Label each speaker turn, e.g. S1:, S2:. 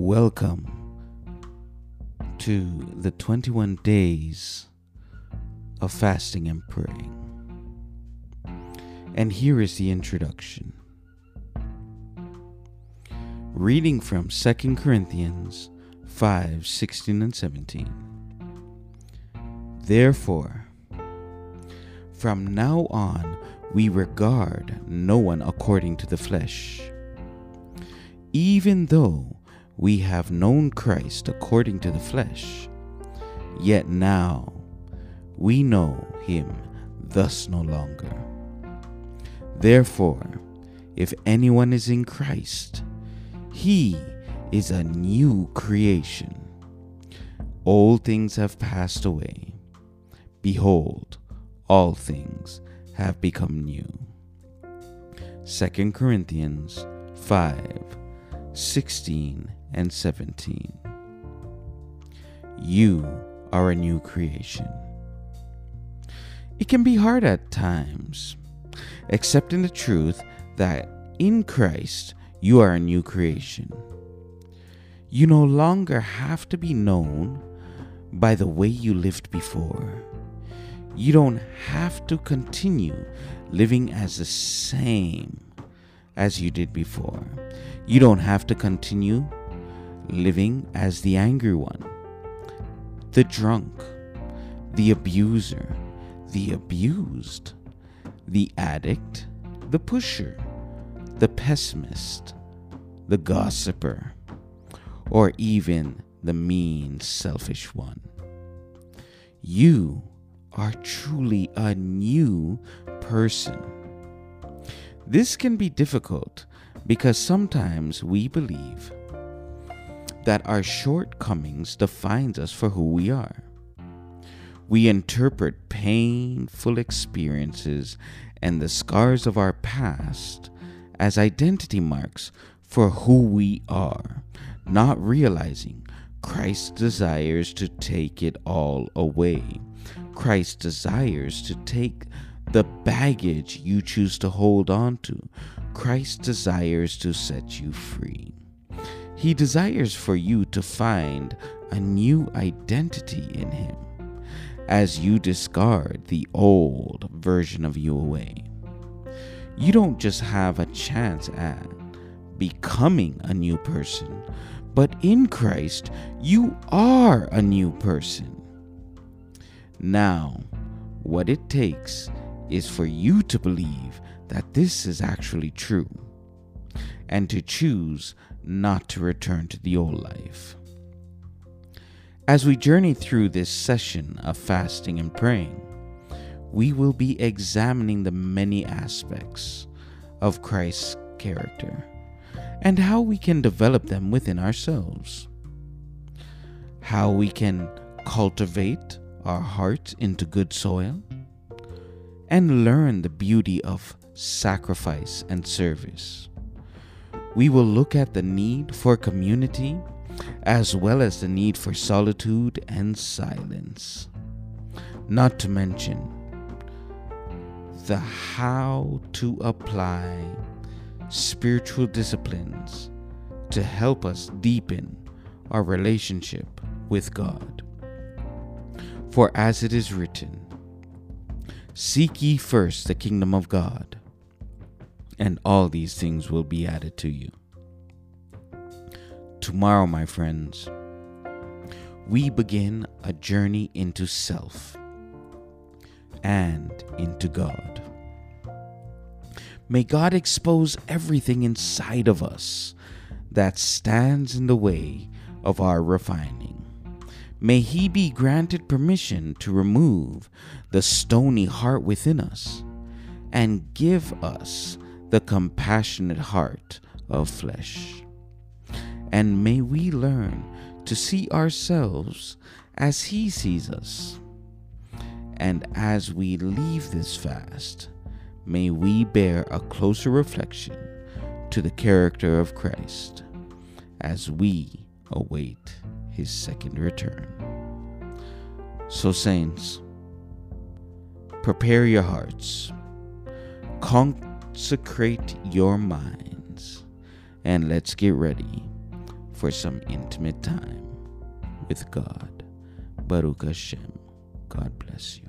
S1: Welcome to the 21 days of fasting and praying. And here is the introduction. Reading from 2 Corinthians 5 16 and 17. Therefore, from now on, we regard no one according to the flesh. Even though we have known Christ according to the flesh, yet now we know him thus no longer. Therefore, if anyone is in Christ, he is a new creation. All things have passed away. Behold, all things have become new. 2 Corinthians 5 16 and 17. You are a new creation. It can be hard at times, accepting the truth that in Christ you are a new creation. You no longer have to be known by the way you lived before. You don't have to continue living as the same as you did before. You don't have to continue living as the angry one, the drunk, the abuser, the abused, the addict, the pusher, the pessimist, the gossiper, or even the mean, selfish one. You are truly a new person. This can be difficult because sometimes we believe that our shortcomings defines us for who we are. We interpret painful experiences and the scars of our past as identity marks for who we are, not realizing Christ desires to take it all away. Christ desires to take the baggage you choose to hold on to. Christ desires to set you free. He desires for you to find a new identity in Him as you discard the old version of you away. You don't just have a chance at becoming a new person, but in Christ, you are a new person. Now, what it takes is for you to believe that this is actually true and to choose not to return to the old life. As we journey through this session of fasting and praying, we will be examining the many aspects of Christ's character and how we can develop them within ourselves. How we can cultivate our hearts into good soil and learn the beauty of sacrifice and service. We will look at the need for community as well as the need for solitude and silence. Not to mention the how to apply spiritual disciplines to help us deepen our relationship with God. For as it is written, Seek ye first the kingdom of God and all these things will be added to you. Tomorrow, my friends, we begin a journey into self and into God. May God expose everything inside of us that stands in the way of our refining. May He be granted permission to remove the stony heart within us and give us the compassionate heart of flesh. And may we learn to see ourselves as He sees us. And as we leave this fast, may we bear a closer reflection to the character of Christ as we await His second return. So, saints, prepare your hearts. Consecrate your minds and let's get ready for some intimate time with God. Baruch Hashem. God bless you.